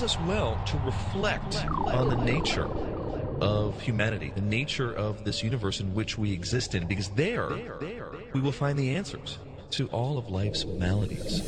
Does us well to reflect on the nature of humanity, the nature of this universe in which we exist in, because there we will find the answers to all of life's maladies.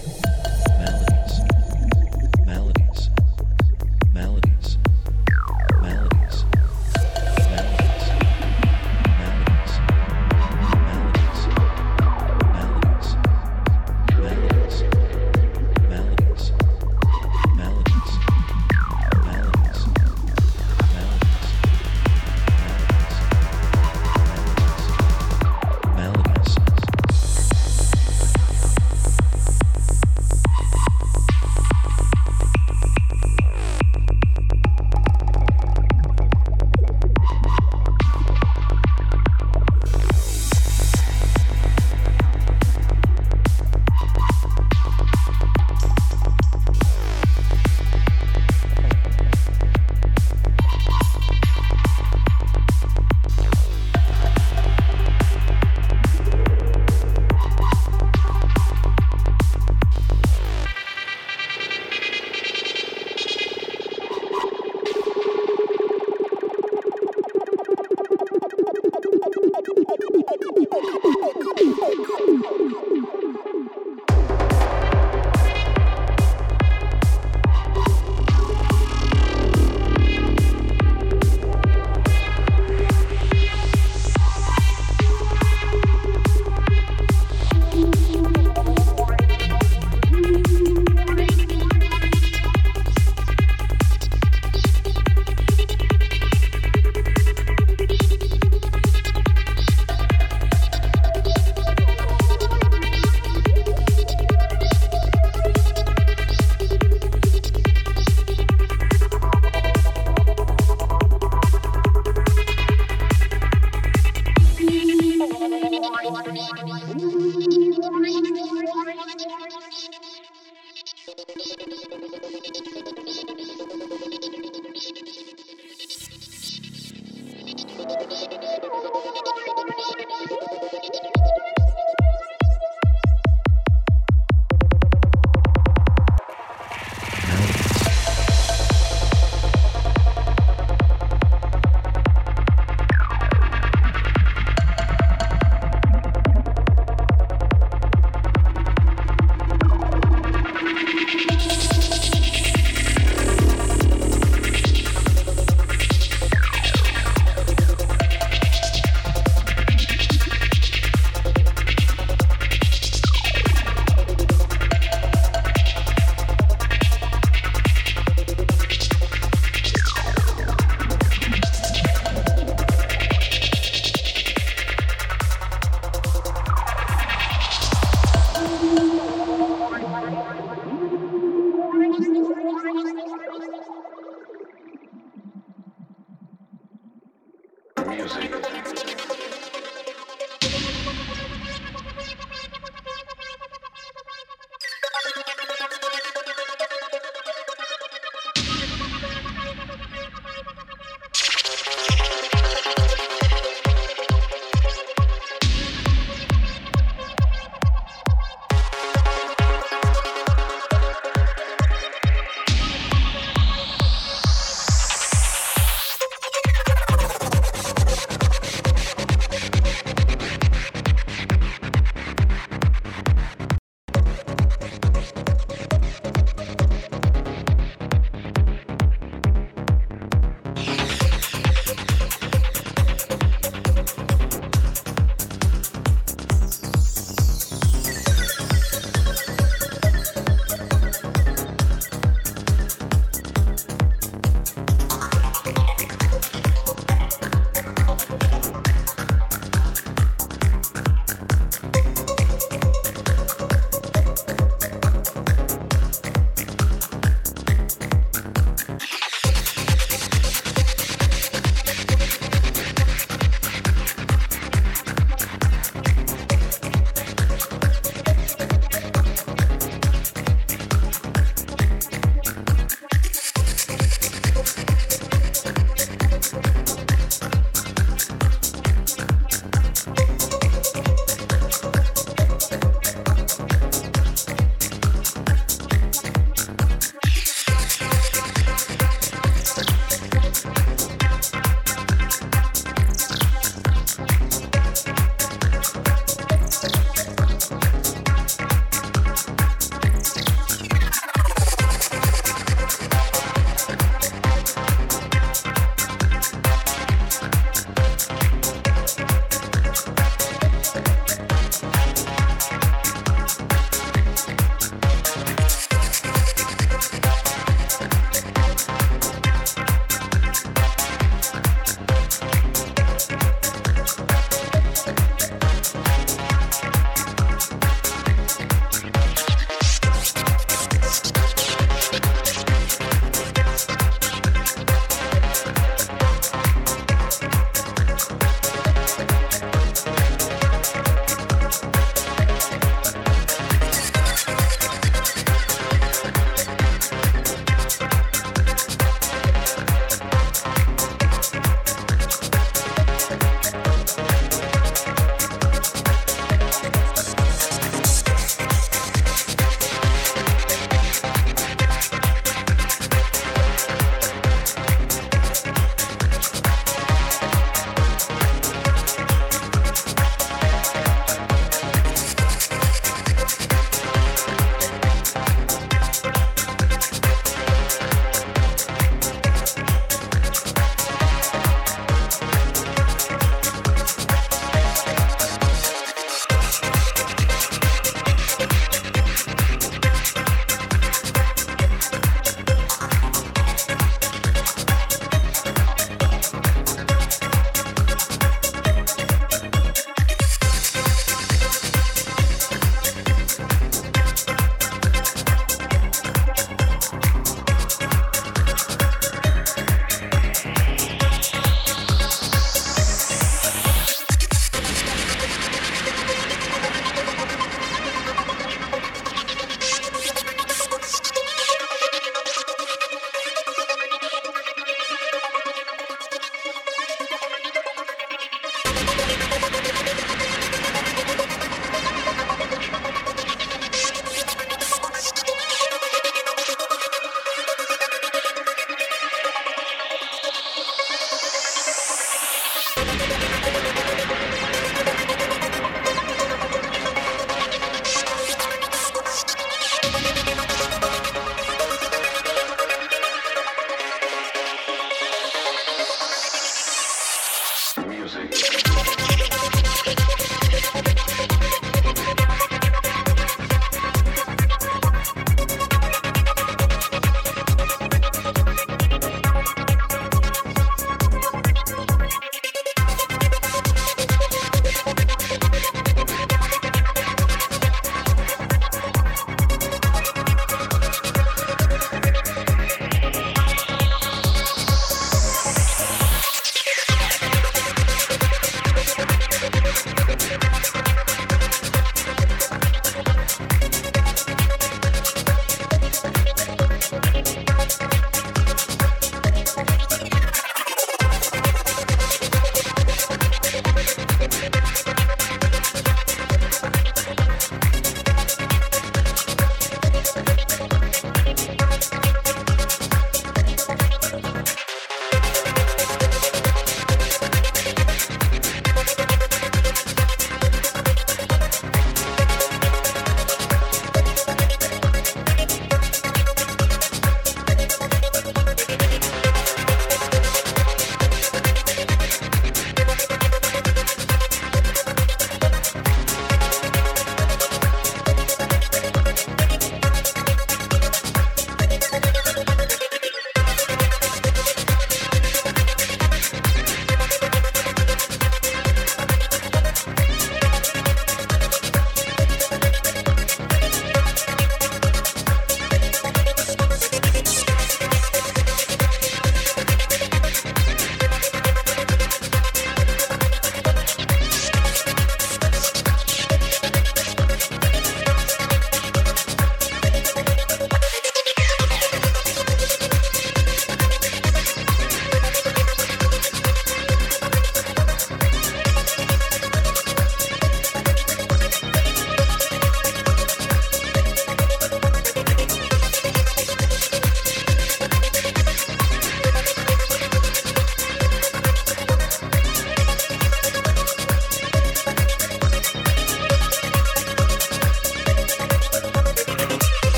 music.